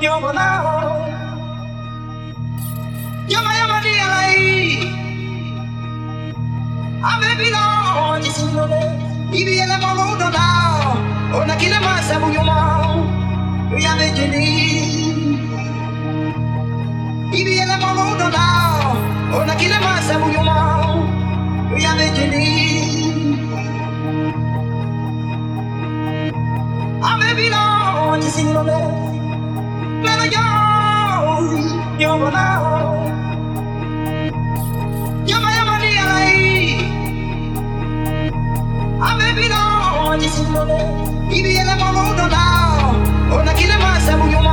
Yo manao Yama yama di alai Ave bilo Di singolone Ibi ele molo do da Ona kile masa bu yoma Yame jeni Ibi ele molo do da Ona kile masa bu yoma Yame jeni Ave bilo Nana yo Yo manao Yama yama di alai Ave bilo Di singolone Ibi ele molo do da Ona kile masa bu yoma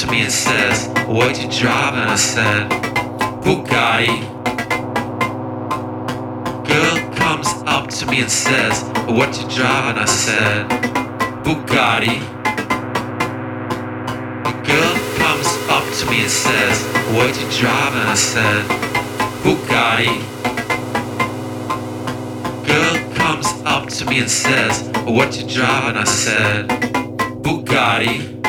to me and says, What you driving? I said, Bugatti. Girl comes up to me and says, What you driving? I said, Bugatti. A girl comes up to me and says, What you driving? I said, Bugatti comes up to me and says, What you driving? I said, Bugatti.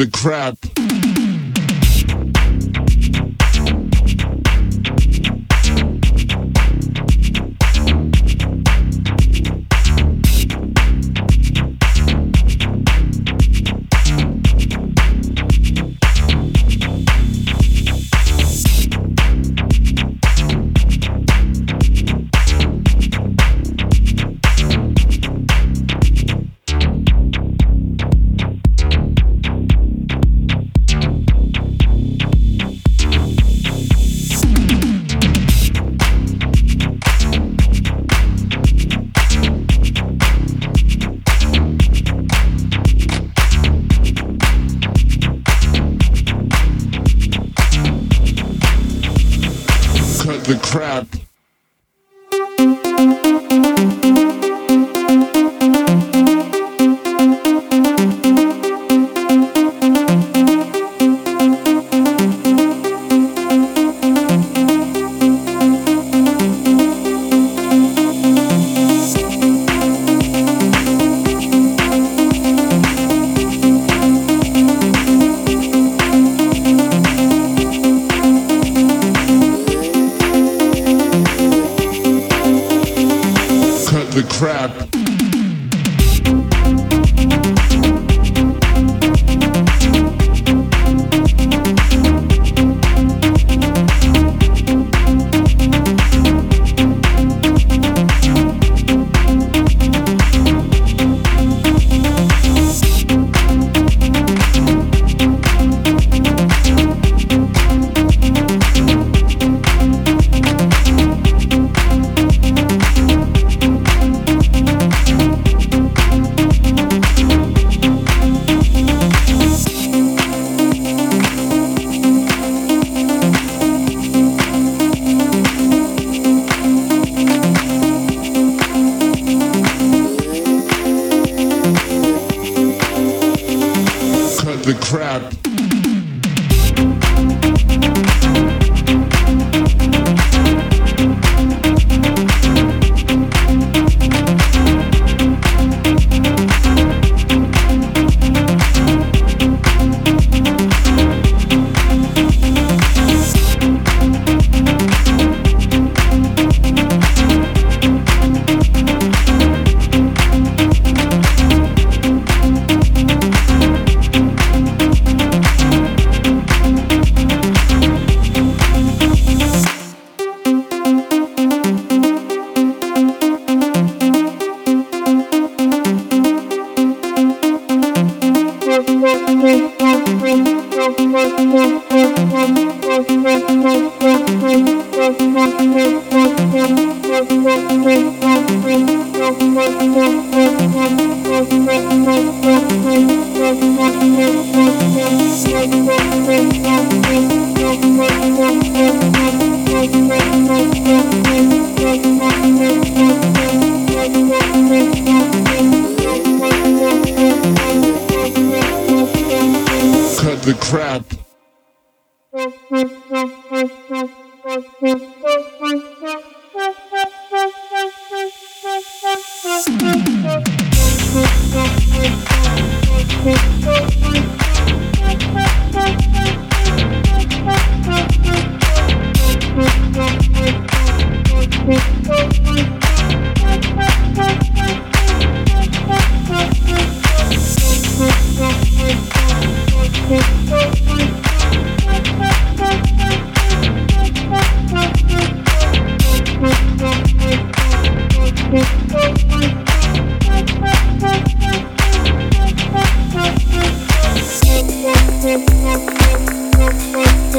The crap.